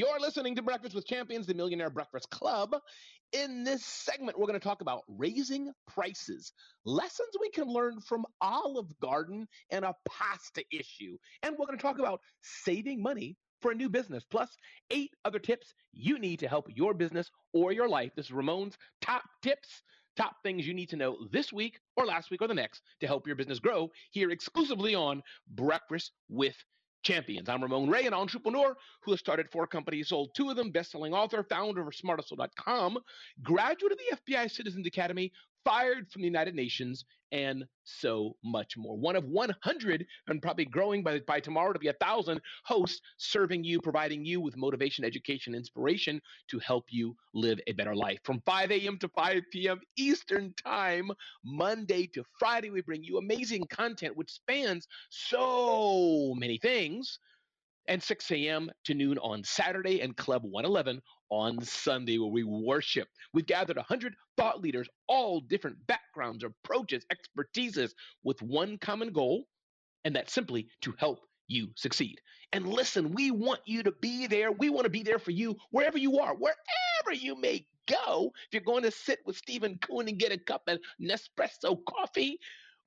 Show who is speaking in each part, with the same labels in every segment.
Speaker 1: You're listening to Breakfast with Champions, the Millionaire Breakfast Club. In this segment, we're going to talk about raising prices, lessons we can learn from Olive Garden and a pasta issue. And we're going to talk about saving money for a new business, plus eight other tips you need to help your business or your life. This is Ramon's top tips, top things you need to know this week or last week or the next to help your business grow here exclusively on Breakfast with champions. I'm Ramon Ray, an entrepreneur who has started four companies, sold two of them, best-selling author, founder of smarthustle.com, graduate of the FBI Citizens Academy, fired from the United Nations, and so much more. One of 100 and probably growing by, by tomorrow to be a thousand hosts serving you, providing you with motivation, education, inspiration to help you live a better life. From 5 a.m. to 5 p.m. Eastern Time, Monday to Friday, we bring you amazing content which spans so many things and 6 a.m. to noon on Saturday, and Club 111 on Sunday, where we worship. We've gathered 100 thought leaders, all different backgrounds, approaches, expertises, with one common goal And that's simply to help you succeed. And listen, we want you to be there. We want to be there for you wherever you are, wherever you may go. If you're going to sit with Stephen Kuhn and get a cup of Nespresso coffee,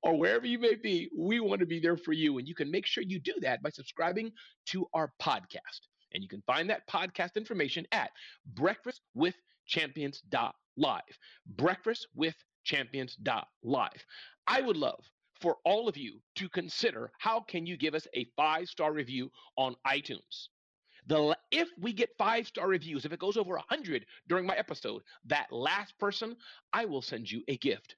Speaker 1: or wherever you may be, we want to be there for you. And you can make sure you do that by subscribing to our podcast. And you can find that podcast information at breakfastwithchampions.live. Breakfastwithchampions.live. I would love for all of you to consider how can you give us a five-star review on iTunes. The if we get five star reviews, if it goes over a hundred during my episode, that last person, I will send you a gift.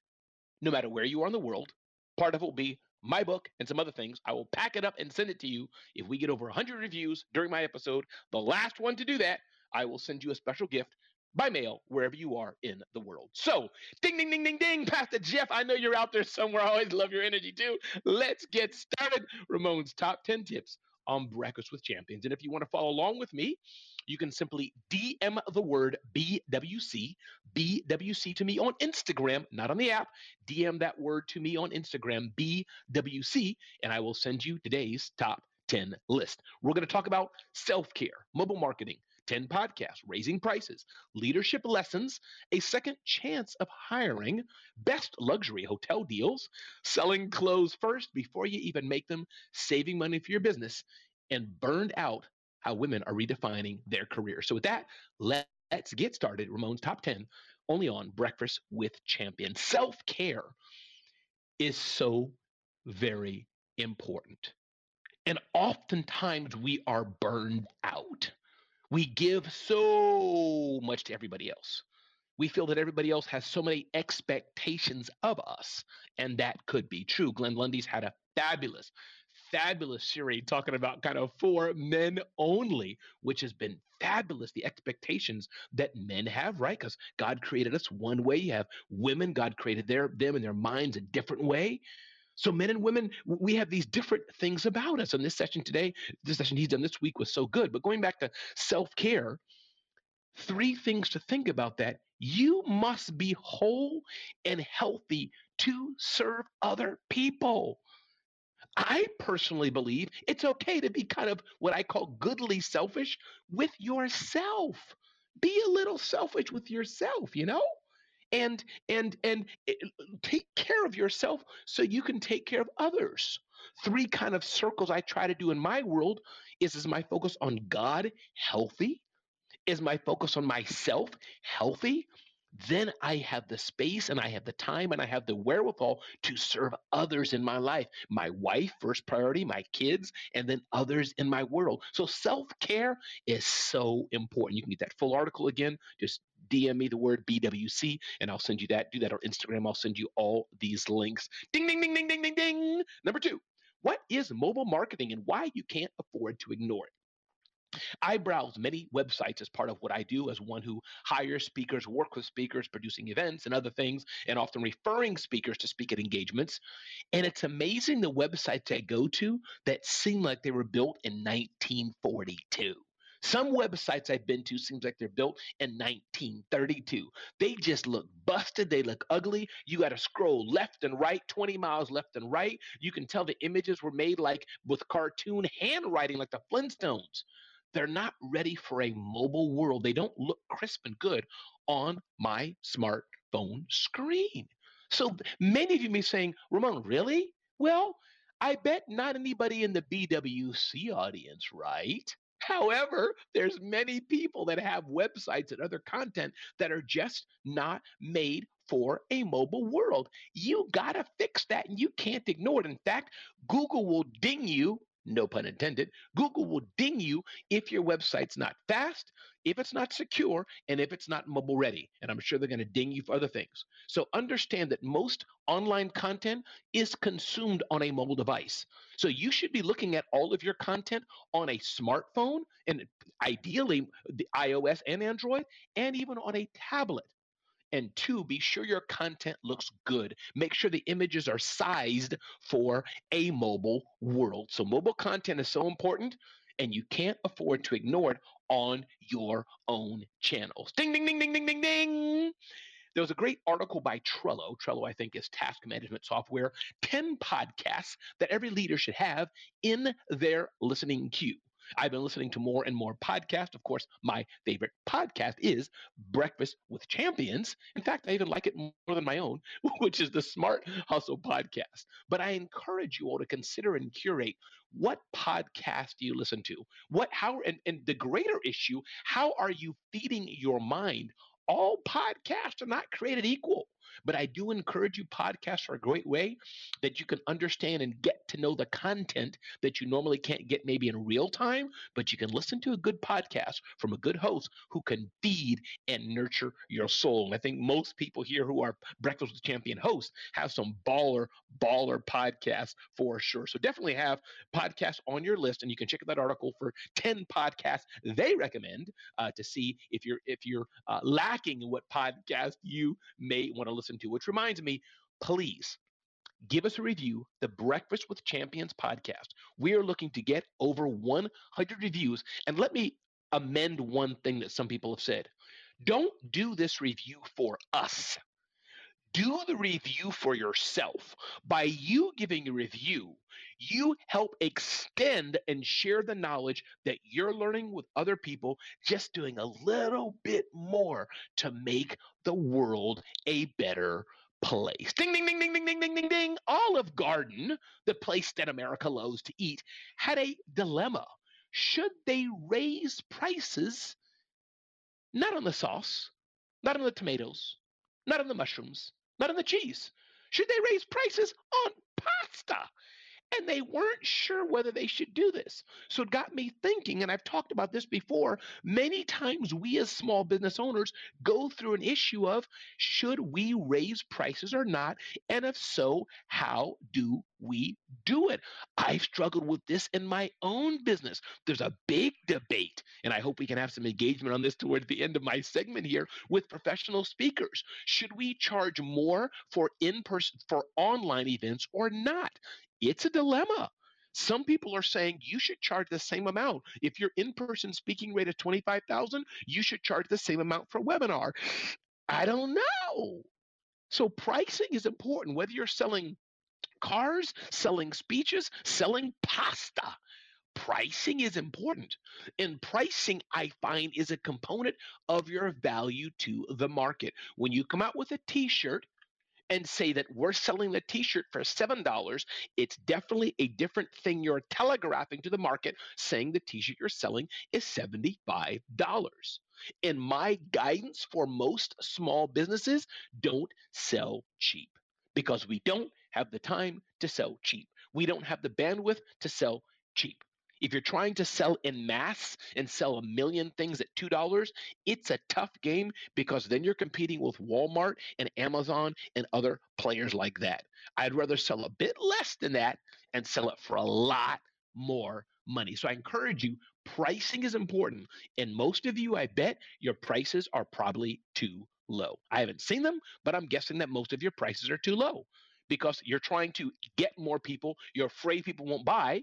Speaker 1: No matter where you are in the world, part of it will be my book and some other things. I will pack it up and send it to you. If we get over 100 reviews during my episode, the last one to do that, I will send you a special gift by mail wherever you are in the world. So, ding, ding, ding, ding, ding, Pastor Jeff. I know you're out there somewhere. I always love your energy too. Let's get started. Ramon's top 10 tips on Breakfast with Champions. And if you want to follow along with me, you can simply DM the word BWC, BWC to me on Instagram, not on the app. DM that word to me on Instagram, BWC, and I will send you today's top 10 list. We're going to talk about self care, mobile marketing, 10 podcasts, raising prices, leadership lessons, a second chance of hiring, best luxury hotel deals, selling clothes first before you even make them, saving money for your business, and burned out how women are redefining their career. So, with that, let's get started. Ramon's top 10 only on Breakfast with Champion. Self care is so very important. And oftentimes we are burned out. We give so much to everybody else. We feel that everybody else has so many expectations of us, and that could be true. Glenn Lundy's had a fabulous, fabulous series talking about kind of for men only, which has been fabulous. The expectations that men have, right? Because God created us one way. You have women, God created their them and their minds a different way. So men and women, we have these different things about us. And this session today, this session he's done this week was so good. But going back to self-care, three things to think about that. You must be whole and healthy to serve other people. I personally believe it's okay to be kind of what I call goodly selfish with yourself. Be a little selfish with yourself, you know? And and and eh, take care of yourself so you can take care of others. Three kind of circles I try to do in my world is is my focus on God healthy? Is my focus on myself healthy? Then I have the space and I have the time and I have the wherewithal to serve others in my life. My wife, first priority, my kids, and then others in my world. So self care is so important. You can get that full article again. Just DM me the word BWC and I'll send you that. Do that on Instagram. I'll send you all these links. Ding, ding, ding, ding, ding, ding, ding. Number two, what is mobile marketing and why you can't afford to ignore it? I browse many websites as part of what I do as one who hires speakers, work with speakers, producing events and other things, and often referring speakers to speak at engagements. And it's amazing the websites I go to that seem like they were built in 1942. Some websites I've been to seems like they're built in 1932. They just look busted. They look ugly. You got to scroll left and right, 20 miles left and right. You can tell the images were made like with cartoon handwriting, like the Flintstones they're not ready for a mobile world. They don't look crisp and good on my smartphone screen. So many of you may be saying, Ramon, really? Well, I bet not anybody in the BWC audience, right? However, there's many people that have websites and other content that are just not made for a mobile world. You got to fix that and you can't ignore it. In fact, Google will ding you no pun intended, Google will ding you if your website's not fast, if it's not secure, and if it's not mobile ready. And I'm sure they're going to ding you for other things. So understand that most online content is consumed on a mobile device. So you should be looking at all of your content on a smartphone and ideally the iOS and Android, and even on a tablet. And two, be sure your content looks good. Make sure the images are sized for a mobile world. So, mobile content is so important, and you can't afford to ignore it on your own channels. Ding, ding, ding, ding, ding, ding, ding. There was a great article by Trello. Trello, I think, is task management software. 10 podcasts that every leader should have in their listening queue. I've been listening to more and more podcasts. Of course, my favorite podcast is Breakfast with Champions. In fact, I even like it more than my own, which is the Smart Hustle podcast. But I encourage you all to consider and curate what podcast you listen to? What how and, and the greater issue, how are you feeding your mind? All podcasts are not created equal. But I do encourage you, podcasts are a great way that you can understand and get to know the content that you normally can't get maybe in real time, but you can listen to a good podcast from a good host who can feed and nurture your soul. And I think most people here who are Breakfast with Champion hosts have some baller, baller podcasts for sure. So definitely have podcasts on your list, and you can check out that article for 10 podcasts they recommend uh, to see if you're if you're uh, lacking in what podcast you may want to listen to, which reminds me, please give us a review, the Breakfast with Champions podcast. We are looking to get over 100 reviews. And let me amend one thing that some people have said. Don't do this review for us. Do the review for yourself. By you giving a review, you help extend and share the knowledge that you're learning with other people, just doing a little bit more to make the world a better place. Ding, ding, ding, ding, ding, ding, ding, ding, ding. Olive Garden, the place that America loves to eat, had a dilemma. Should they raise prices not on the sauce, not on the tomatoes, not on the mushrooms, not on the cheese? Should they raise prices on pasta? And they weren't sure whether they should do this. So it got me thinking, and I've talked about this before. Many times we as small business owners go through an issue of should we raise prices or not? And if so, how do we do it? I've struggled with this in my own business. There's a big debate, and I hope we can have some engagement on this towards the end of my segment here with professional speakers. Should we charge more for in person, for online events or not? It's a dilemma. Some people are saying you should charge the same amount. If your in-person speaking rate is 25,000, you should charge the same amount for a webinar. I don't know. So pricing is important whether you're selling cars, selling speeches, selling pasta. Pricing is important. And pricing, I find, is a component of your value to the market. When you come out with a t shirt, and say that we're selling the t-shirt for $7 it's definitely a different thing you're telegraphing to the market saying the t-shirt you're selling is $75 and my guidance for most small businesses don't sell cheap because we don't have the time to sell cheap. We don't have the bandwidth to sell cheap if you're trying to sell in mass and sell a million things at $2, it's a tough game because then you're competing with Walmart and Amazon and other players like that. I'd rather sell a bit less than that and sell it for a lot more money. So I encourage you, pricing is important. And most of you, I bet your prices are probably too low. I haven't seen them, but I'm guessing that most of your prices are too low because you're trying to get more people. You're afraid people won't buy.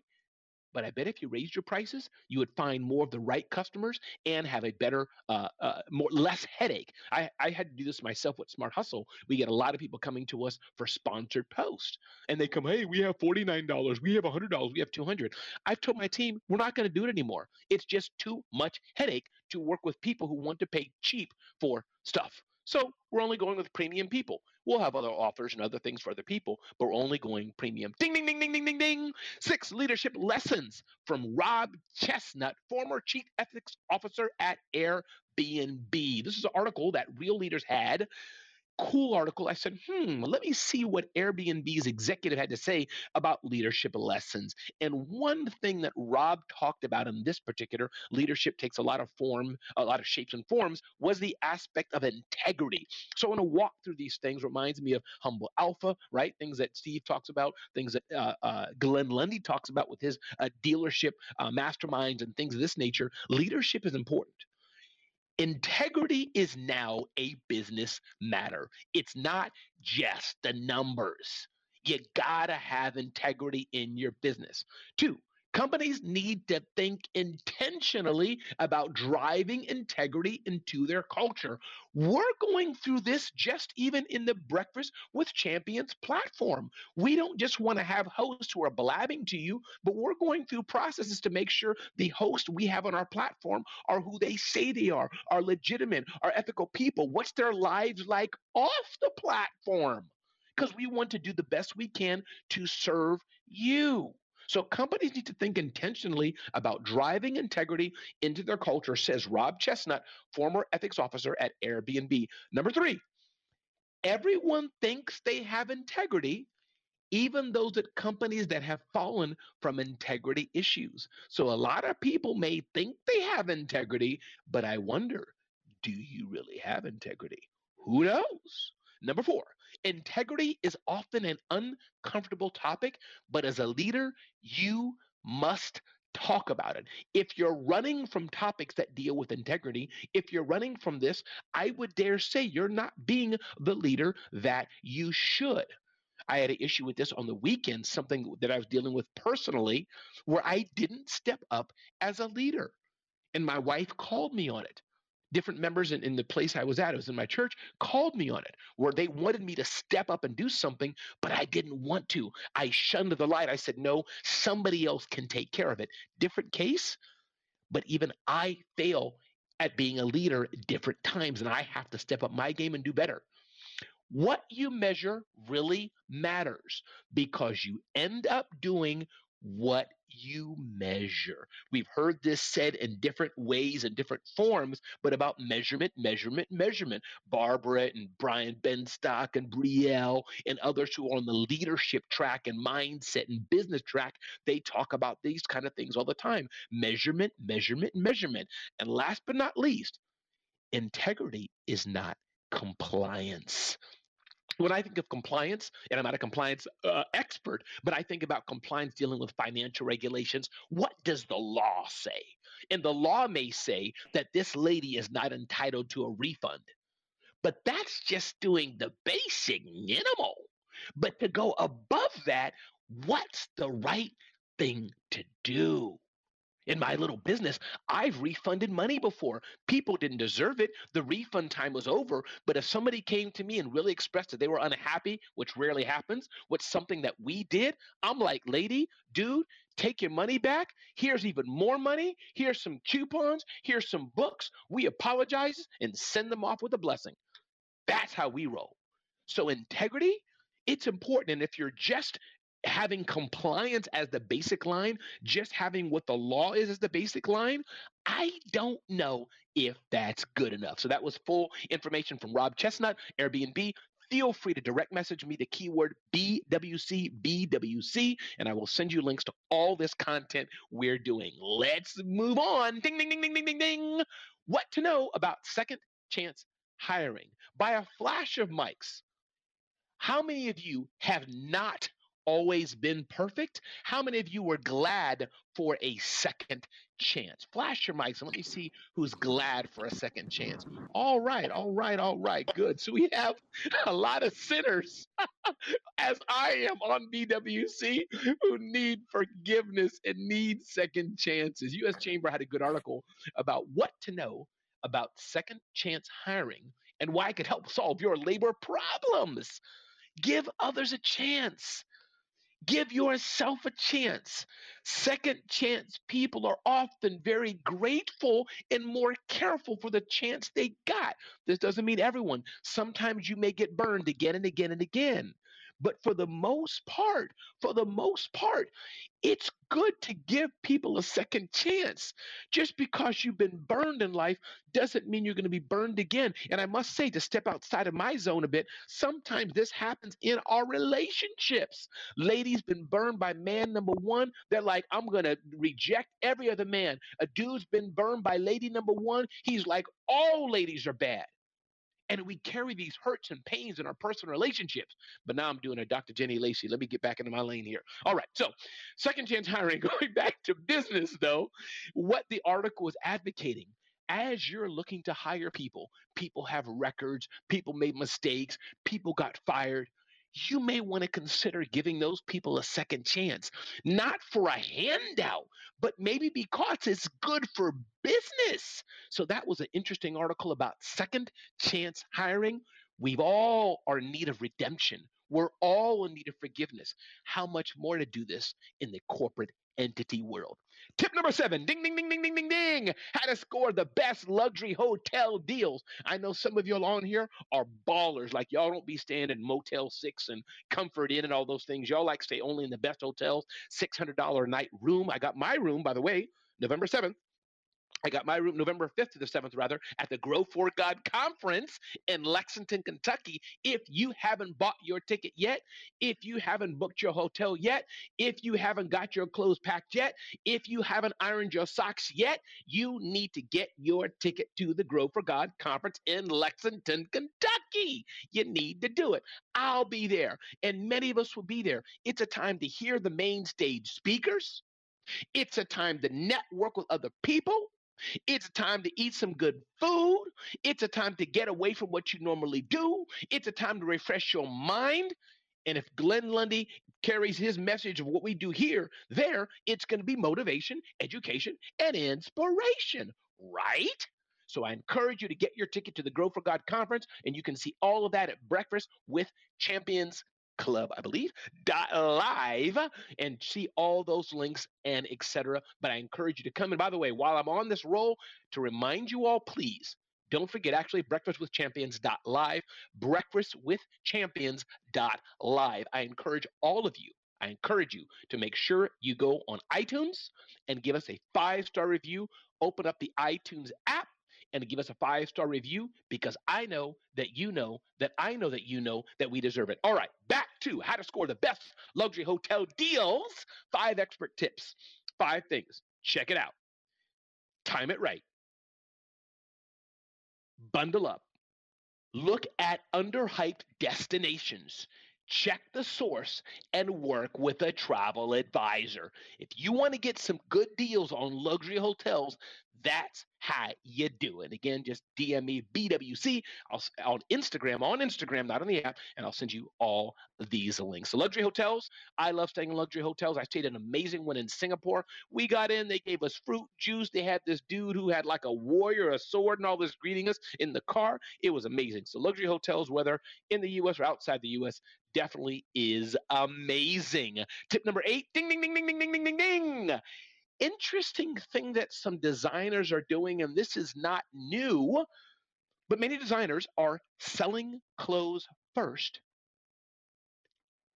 Speaker 1: But I bet if you raised your prices, you would find more of the right customers and have a better, uh, uh, more less headache. I, I had to do this myself with Smart Hustle. We get a lot of people coming to us for sponsored posts, and they come, "Hey, we have forty nine dollars, we have hundred dollars, we have two hundred. I've told my team we're not going to do it anymore. It's just too much headache to work with people who want to pay cheap for stuff. So we're only going with premium people. We'll have other offers and other things for other people, but we're only going premium. Ding, ding, ding, ding, ding, ding, ding. Six leadership lessons from Rob Chesnut, former chief ethics officer at Airbnb. This is an article that Real Leaders had cool article. I said, hmm, let me see what Airbnb's executive had to say about leadership lessons. And one thing that Rob talked about in this particular leadership takes a lot of form, a lot of shapes and forms, was the aspect of integrity. So I want to walk through these things. Reminds me of Humble Alpha, right? Things that Steve talks about, things that uh, uh, Glenn Lundy talks about with his uh, dealership uh, masterminds and things of this nature. Leadership is important. Integrity is now a business matter. It's not just the numbers. You gotta have integrity in your business. Two, Companies need to think intentionally about driving integrity into their culture. We're going through this just even in the Breakfast with Champions platform. We don't just want to have hosts who are blabbing to you, but we're going through processes to make sure the hosts we have on our platform are who they say they are, are legitimate, are ethical people. What's their lives like off the platform? Because we want to do the best we can to serve you. So companies need to think intentionally about driving integrity into their culture, says Rob Chesnut, former ethics officer at Airbnb. Number three, everyone thinks they have integrity, even those at companies that have fallen from integrity issues. So a lot of people may think they have integrity, but I wonder, do you really have integrity? Who knows? Number four, integrity is often an uncomfortable topic, but as a leader, you must talk about it. If you're running from topics that deal with integrity, if you're running from this, I would dare say you're not being the leader that you should. I had an issue with this on the weekend, something that I was dealing with personally, where I didn't step up as a leader. And my wife called me on it different members in, in the place I was at, it was in my church, called me on it, where they wanted me to step up and do something, but I didn't want to. I shunned the light. I said, no, somebody else can take care of it. Different case, but even I fail at being a leader different times, and I have to step up my game and do better. What you measure really matters because you end up doing what you measure. We've heard this said in different ways and different forms, but about measurement, measurement, measurement. Barbara and Brian Benstock and Brielle and others who are on the leadership track and mindset and business track, they talk about these kind of things all the time. Measurement, measurement, measurement. And last but not least, integrity is not compliance when I think of compliance, and I'm not a compliance uh, expert, but I think about compliance dealing with financial regulations. What does the law say? And the law may say that this lady is not entitled to a refund, but that's just doing the basic minimal. But to go above that, what's the right thing to do? In my little business, I've refunded money before. People didn't deserve it. The refund time was over. But if somebody came to me and really expressed that they were unhappy, which rarely happens, with something that we did, I'm like, lady, dude, take your money back. Here's even more money. Here's some coupons. Here's some books. We apologize and send them off with a blessing. That's how we roll. So integrity, it's important. And if you're just having compliance as the basic line, just having what the law is as the basic line, I don't know if that's good enough. So that was full information from Rob Chesnut, Airbnb. Feel free to direct message me the keyword BWC, BWC, and I will send you links to all this content we're doing. Let's move on. Ding, ding, ding, ding, ding, ding, ding. What to know about second chance hiring? By a flash of mics, how many of you have not always been perfect? How many of you were glad for a second chance? Flash your mics and let me see who's glad for a second chance. All right, all right, all right, good. So we have a lot of sinners, as I am on BWC, who need forgiveness and need second chances. U.S. Chamber had a good article about what to know about second chance hiring and why it could help solve your labor problems. Give others a chance. Give yourself a chance. Second chance people are often very grateful and more careful for the chance they got. This doesn't mean everyone. Sometimes you may get burned again and again and again. But for the most part, for the most part, it's good to give people a second chance. Just because you've been burned in life doesn't mean you're going to be burned again. And I must say, to step outside of my zone a bit, sometimes this happens in our relationships. Ladies been burned by man number one. They're like, I'm going to reject every other man. A dude's been burned by lady number one. He's like, all ladies are bad and we carry these hurts and pains in our personal relationships. But now I'm doing a Dr. Jenny Lacey. Let me get back into my lane here. All right. So, second chance hiring, going back to business though, what the article is advocating as you're looking to hire people, people have records, people made mistakes, people got fired. You may want to consider giving those people a second chance, not for a handout, but maybe because it's good for business. So that was an interesting article about second chance hiring. We've all are in need of redemption. We're all in need of forgiveness. How much more to do this in the corporate entity world? Tip number seven ding, ding, ding, ding, ding, ding, ding. How to score the best luxury hotel deals. I know some of y'all on here are ballers. Like y'all don't be staying in Motel 6 and Comfort Inn and all those things. Y'all like stay only in the best hotels, $600 a night room. I got my room, by the way, November 7th. I got my room November 5th to the 7th, rather, at the Grow for God conference in Lexington, Kentucky. If you haven't bought your ticket yet, if you haven't booked your hotel yet, if you haven't got your clothes packed yet, if you haven't ironed your socks yet, you need to get your ticket to the Grow for God conference in Lexington, Kentucky. You need to do it. I'll be there, and many of us will be there. It's a time to hear the main stage speakers. It's a time to network with other people. It's a time to eat some good food. It's a time to get away from what you normally do. It's a time to refresh your mind. And if Glenn Lundy carries his message of what we do here, there, it's going to be motivation, education, and inspiration, right? So I encourage you to get your ticket to the Grow for God conference, and you can see all of that at Breakfast with Champions Club, I believe, dot live and see all those links and etc. But I encourage you to come. And by the way, while I'm on this roll, to remind you all, please don't forget actually breakfast with champions live, breakfast with champions live. I encourage all of you. I encourage you to make sure you go on iTunes and give us a five star review. Open up the iTunes app and give us a five star review because I know that you know that I know that you know that we deserve it. All right, back to how to score the best luxury hotel deals. Five expert tips, five things. Check it out. Time it right. Bundle up. Look at underhyped destinations. Check the source and work with a travel advisor. If you want to get some good deals on luxury hotels, that's how you do it. Again, just DM me BWC on Instagram, on Instagram, not on the app, and I'll send you all these links. So, luxury hotels, I love staying in luxury hotels. I stayed in an amazing one in Singapore. We got in, they gave us fruit juice. They had this dude who had like a warrior, a sword, and all this greeting us in the car. It was amazing. So, luxury hotels, whether in the US or outside the US, definitely is amazing. Tip number eight ding, ding, ding, ding, ding, ding, ding, ding, ding interesting thing that some designers are doing, and this is not new, but many designers are selling clothes first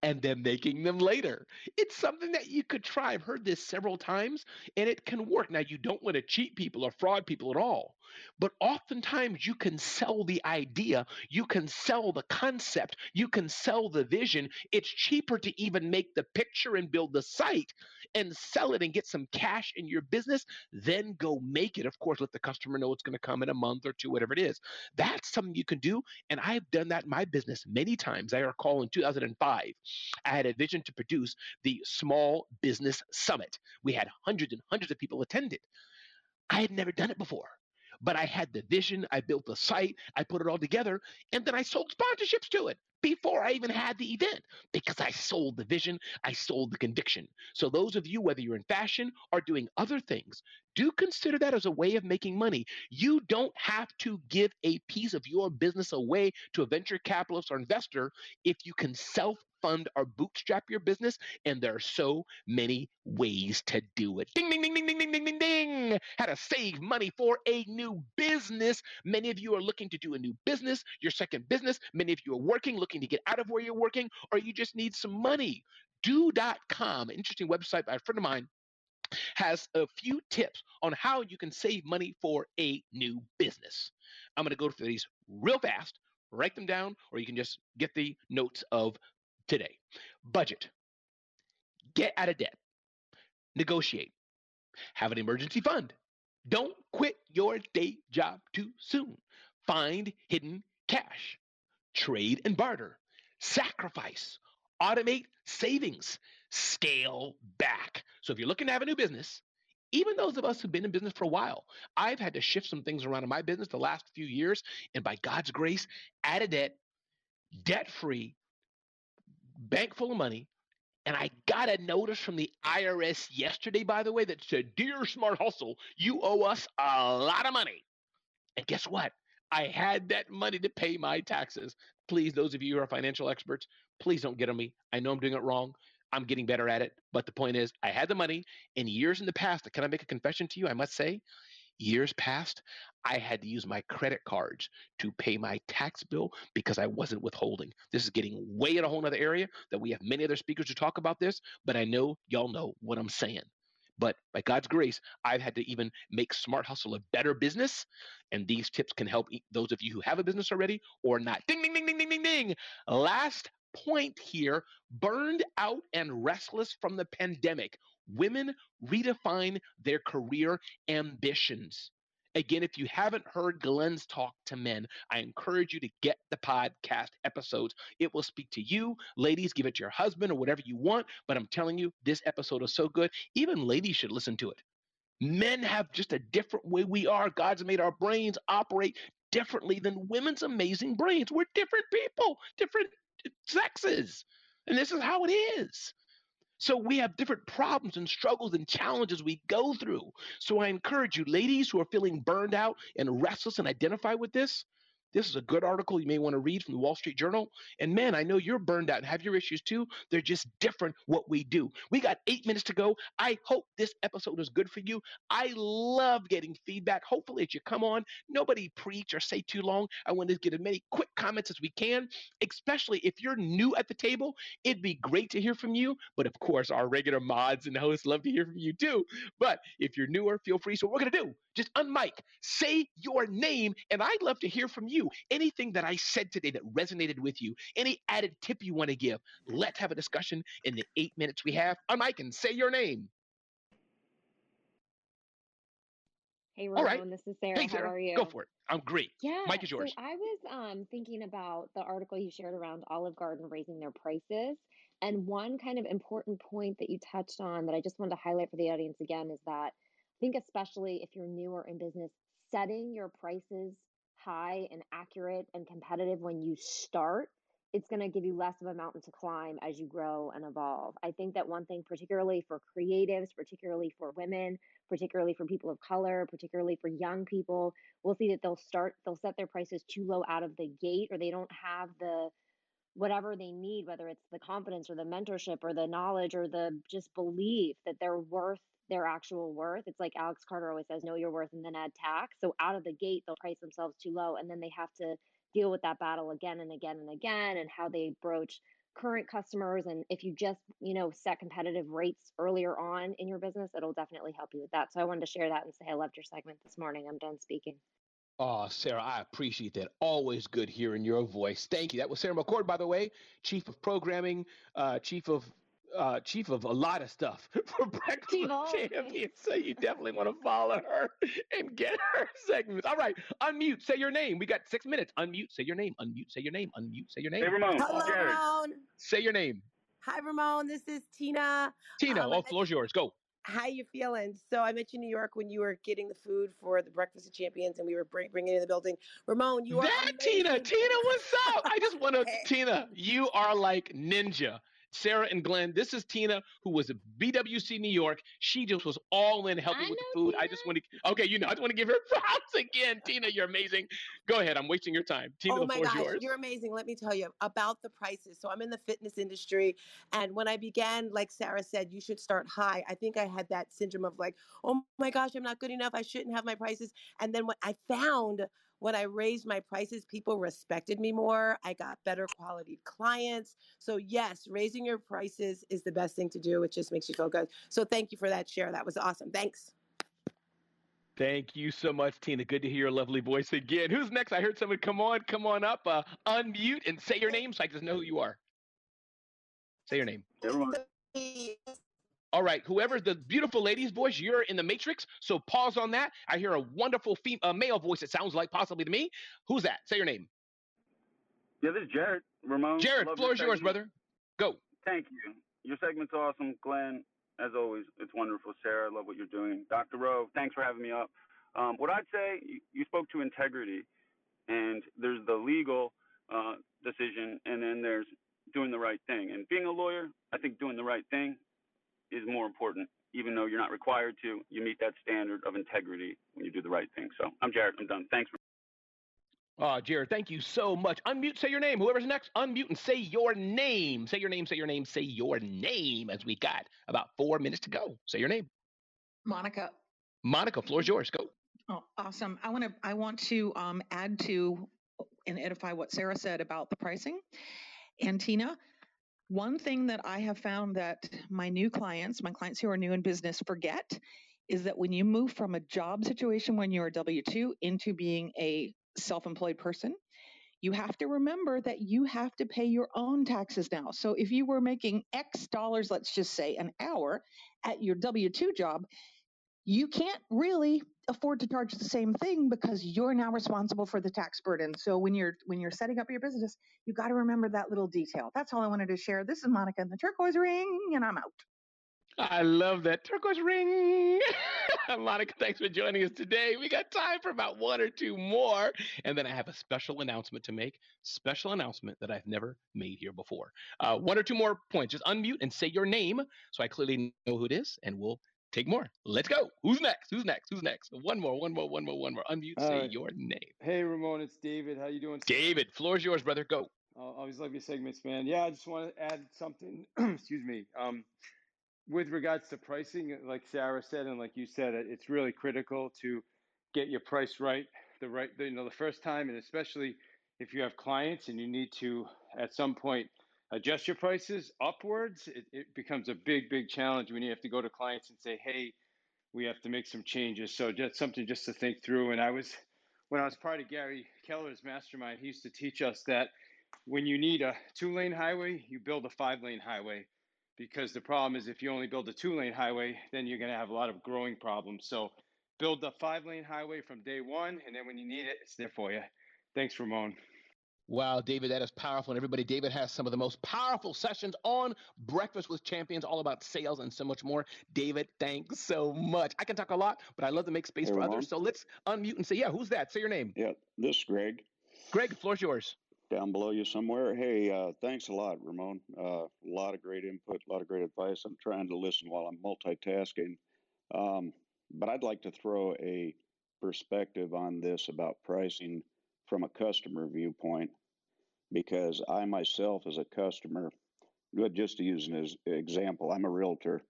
Speaker 1: and then making them later. It's something that you could try. I've heard this several times and it can work. Now, you don't want to cheat people or fraud people at all, but oftentimes you can sell the idea, you can sell the concept, you can sell the vision. It's cheaper to even make the picture and build the site and sell it and get some cash in your business, then go make it. Of course, let the customer know it's going to come in a month or two, whatever it is. That's something you can do. And I've done that in my business many times. I recall in 2005, I had a vision to produce the Small Business Summit. We had hundreds and hundreds of people attend it. I had never done it before but I had the vision. I built the site. I put it all together. And then I sold sponsorships to it before I even had the event because I sold the vision, I sold the conviction. So, those of you, whether you're in fashion or doing other things, do consider that as a way of making money. You don't have to give a piece of your business away to a venture capitalist or investor if you can self fund or bootstrap your business. And there are so many ways to do it. Ding, ding, ding, ding, ding, ding, ding, ding, ding. How to save money for a new business. Many of you are looking to do a new business, your second business. Many of you are working, looking to get out of where you're working, or you just need some money. Due.com, interesting website by a friend of mine has a few tips on how you can save money for a new business. I'm going to go through these real fast, write them down, or you can just get the notes of today. Budget. Get out of debt. Negotiate. Have an emergency fund. Don't quit your day job too soon. Find hidden cash. Trade and barter. Sacrifice. Automate savings. Scale back. So if you're looking to have a new business, even those of us who've been in business for a while, I've had to shift some things around in my business the last few years. And by God's grace, out of debt, debt free, bank full of money. And I got a notice from the IRS yesterday, by the way, that said, Dear Smart Hustle, you owe us a lot of money. And guess what? I had that money to pay my taxes. Please, those of you who are financial experts, please don't get on me. I know I'm doing it wrong. I'm getting better at it. But the point is, I had the money in years in the past. Can I make a confession to you? I must say, years past, I had to use my credit cards to pay my tax bill because I wasn't withholding. This is getting way in a whole other area that we have many other speakers to talk about this, but I know y'all know what I'm saying. But by God's grace, I've had to even make Smart Hustle a better business. And these tips can help those of you who have a business already or not. Ding, ding, ding, ding, ding, ding, ding. Last point here burned out and restless from the pandemic. Women redefine their career ambitions. Again, if you haven't heard Glenn's talk to men, I encourage you to get the podcast episodes. It will speak to you. Ladies, give it to your husband or whatever you want. But I'm telling you, this episode is so good. Even ladies should listen to it. Men have just a different way we are. God's made our brains operate differently than women's amazing brains. We're different people, different sexes. And this is how it is. So we have different problems and struggles and challenges we go through. So I encourage you, ladies who are feeling burned out and restless and identify with this, this is a good article you may want to read from the Wall Street Journal. And man, I know you're burned out and have your issues too. They're just different what we do. We got eight minutes to go. I hope this episode is good for you. I love getting feedback. Hopefully, as you come on, nobody preach or say too long. I want to get as many quick comments as we can, especially if you're new at the table. It'd be great to hear from you. But of course, our regular mods and hosts love to hear from you too. But if you're newer, feel free. So, what we're going to do, just unmic, say your name, and I'd love to hear from you anything that I said today that resonated with you, any added tip you want to give, let's have a discussion in the eight minutes we have. On Mike and say your name.
Speaker 2: Hey, Ramon, right. this is Sarah.
Speaker 1: Hey, Sarah.
Speaker 2: How are you?
Speaker 1: Go for it. I'm great.
Speaker 2: Yeah.
Speaker 1: Mic is yours.
Speaker 2: So I was um, thinking about the article you shared around Olive Garden raising their prices. And one kind of important point that you touched on that I just wanted to highlight for the audience again is that I think, especially if you're newer in business, setting your prices high and accurate and competitive when you start, it's going to give you less of a mountain to climb as you grow and evolve. I think that one thing, particularly for creatives, particularly for women, particularly for people of color, particularly for young people, we'll see that they'll start, they'll set their prices too low out of the gate or they don't have the whatever they need, whether it's the confidence or the mentorship or the knowledge or the just belief that they're worth their actual worth. It's like Alex Carter always says, know your worth and then add tax. So out of the gate, they'll price themselves too low and then they have to deal with that battle again and again and again and how they broach current customers and if you just you know set competitive rates earlier on in your business it'll definitely help you with that so i wanted to share that and say i loved your segment this morning i'm done speaking
Speaker 1: Oh, Sarah, I appreciate that. Always good hearing your voice. Thank you. That was Sarah McCord, by the way, Chief of Programming, uh, Chief of uh, chief of a lot of stuff for Breakfast Champions. So you definitely want to follow her and get her segments. All right, unmute. Say your name. We got six minutes. Unmute. Say your name. Unmute. Say your name. Unmute. Say your name.
Speaker 3: Hey, Ramon.
Speaker 4: Hello, Ramon.
Speaker 1: Say your name.
Speaker 4: Hi, Ramon. This is Tina.
Speaker 1: Tina, um, all floor's yours. Go.
Speaker 4: How you feeling? So I met you in New York when you were getting the food for the Breakfast of Champions, and we were bring, bringing it in the building. Ramon, you are
Speaker 1: that
Speaker 4: amazing.
Speaker 1: Tina. Tina, what's up? I just want to, Tina. You are like ninja. Sarah and Glenn. This is Tina, who was at BWC New York. She just was all in helping
Speaker 2: I
Speaker 1: with the food.
Speaker 2: Tina.
Speaker 1: I just want to, okay, you know, I just want to give her props again. Tina, you're amazing. Go ahead. I'm wasting your time. Tina,
Speaker 4: oh
Speaker 1: the
Speaker 4: my gosh,
Speaker 1: yours.
Speaker 4: you're amazing. Let me tell you about the prices. So I'm in the fitness industry, and when I began, like Sarah said, you should start high. I think I had that syndrome of like, oh my gosh, I'm not good enough. I shouldn't have my prices. And then what I found when I raised my prices, people respected me more. I got better quality clients. So, yes, raising your prices is the best thing to do. It just makes you feel good. So, thank you for that share. That was awesome. Thanks.
Speaker 1: Thank you so much, Tina. Good to hear your lovely voice again. Who's next? I heard someone come on, come on up, uh, unmute and say your name so I just know who you are. Say your name.
Speaker 3: Everyone.
Speaker 1: All right, whoever the beautiful lady's voice, you're in the matrix. So pause on that. I hear a wonderful fem- uh, male voice. It sounds like possibly to me. Who's that? Say your name.
Speaker 3: Yeah, this is Jared. Ramon.
Speaker 1: Jared, floor is yours, brother. Go.
Speaker 3: Thank you. Your segment's awesome, Glenn. As always, it's wonderful. Sarah, I love what you're doing. Dr. Rowe, thanks for having me up. Um, what I'd say, you, you spoke to integrity, and there's the legal uh, decision, and then there's doing the right thing. And being a lawyer, I think doing the right thing is more important. Even though you're not required to, you meet that standard of integrity when you do the right thing. So I'm Jared. I'm done. Thanks.
Speaker 1: Oh, Jared, thank you so much. Unmute, say your name. Whoever's next, unmute and say your name. Say your name, say your name, say your name as we got about four minutes to go. Say your name.
Speaker 5: Monica.
Speaker 1: Monica, floor's yours. Go.
Speaker 5: Oh, awesome. I want to I want to um, add to and edify what Sarah said about the pricing. And Tina, one thing that I have found that my new clients, my clients who are new in business, forget is that when you move from a job situation when you're a W 2 into being a self employed person, you have to remember that you have to pay your own taxes now. So if you were making X dollars, let's just say an hour at your W 2 job, you can't really afford to charge the same thing because you're now responsible for the tax burden. So when you're when you're setting up your business, you got to remember that little detail. That's all I wanted to share. This is Monica in the turquoise ring, and I'm out.
Speaker 1: I love that turquoise ring. Monica, thanks for joining us today. We got time for about one or two more. And then I have a special announcement to make. Special announcement that I've never made here before. Uh, one or two more points. Just unmute and say your name so I clearly know who it is, and we'll take more. Let's go. Who's next? Who's next? Who's next? One more, one more, one more, one more. Unmute, say
Speaker 6: right.
Speaker 1: your name.
Speaker 6: Hey, Ramon, it's David. How you doing?
Speaker 1: David, floor's yours, brother. Go.
Speaker 6: Uh, always love your segments, man. Yeah, I just want to add something. excuse me. Um, with regards to pricing, like Sarah said, and like you said, it's really critical to get your price right the right, you know, the first time, and especially if you have clients and you need to at some point adjust your prices upwards, it, it becomes a big, big challenge when you have to go to clients and say, hey, we have to make some changes. So just something just to think through. And I was, when I was part of Gary Keller's mastermind, he used to teach us that when you need a two lane highway, you build a five lane highway. Because the problem is, if you only build a two lane highway, then you're going to have a lot of growing problems. So build the five lane highway from day one, and then when you need it, it's there for you. Thanks, Ramon.
Speaker 1: Wow, David, that is powerful. And everybody, David has some of the most powerful sessions on Breakfast with Champions, all about sales and so much more. David, thanks so much. I can talk a lot, but I love to make space
Speaker 7: hey,
Speaker 1: for
Speaker 7: Ramon.
Speaker 1: others. So let's unmute and say, yeah, who's that? Say your name.
Speaker 7: Yeah, this is Greg.
Speaker 1: Greg, the floor's yours.
Speaker 7: Down below you somewhere. Hey, uh, thanks a lot, Ramon. Uh, a lot of great input, a lot of great advice. I'm trying to listen while I'm multitasking. Um, but I'd like to throw a perspective on this about pricing from a customer viewpoint because I myself, as a customer, just to use an example, I'm a realtor,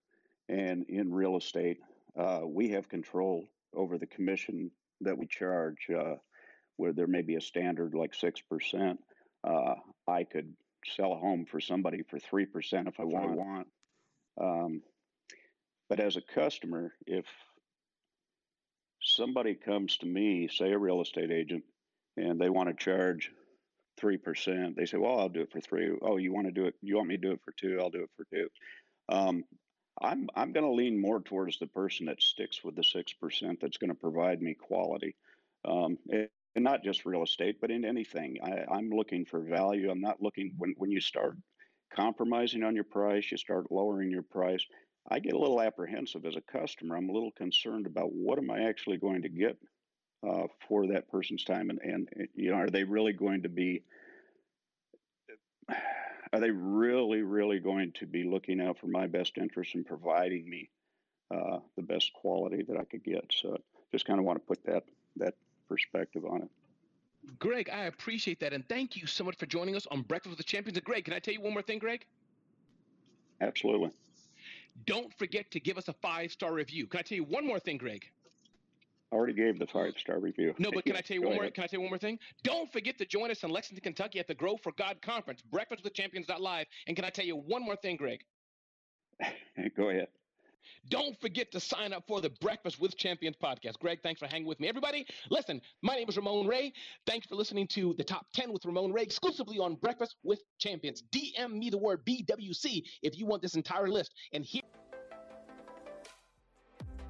Speaker 7: and in real estate, uh, we have control over the commission that we charge. Uh, where there may be a standard like six percent, uh, I could sell a home for somebody for three percent if I want. want. Um, but as a customer, if somebody comes to me, say a real estate agent, and they want to charge three percent. They say, "Well, I'll do it for three. Oh, you want to do it? You want me to do it for two? I'll do it for two. Um, I'm I'm going to lean more towards the person that sticks with the six percent. That's going to provide me quality, um, and, and not just real estate, but in anything. I, I'm looking for value. I'm not looking when when you start compromising on your price, you start lowering your price. I get a little apprehensive as a customer. I'm a little concerned about what am I actually going to get uh, for that person's time, and, and you know, are they really going to be? Are they really, really going to be looking out for my best interest and providing me uh, the best quality that I could get? So, just kind of want to put that that perspective on it.
Speaker 1: Greg, I appreciate that, and thank you so much for joining us on Breakfast with the Champions. And Greg, can I tell you one more thing, Greg?
Speaker 7: Absolutely.
Speaker 1: Don't forget to give us a five star review. Can I tell you one more thing, Greg?
Speaker 7: I already gave the five star review.
Speaker 1: No, but can I tell you one more?
Speaker 7: ahead.
Speaker 1: Can I tell you one more thing? Don't forget to join us in Lexington, Kentucky at the Grow for God conference, Breakfast with Champions Live. And can I tell you one more thing, Greg?
Speaker 7: Go ahead.
Speaker 1: Don't forget to sign up for the Breakfast with Champions podcast. Greg, thanks for hanging with me. Everybody, listen, my name is Ramon Ray. Thanks for listening to the top 10 with Ramon Ray exclusively on Breakfast with Champions. DM me the word BWC if you want this entire list. And here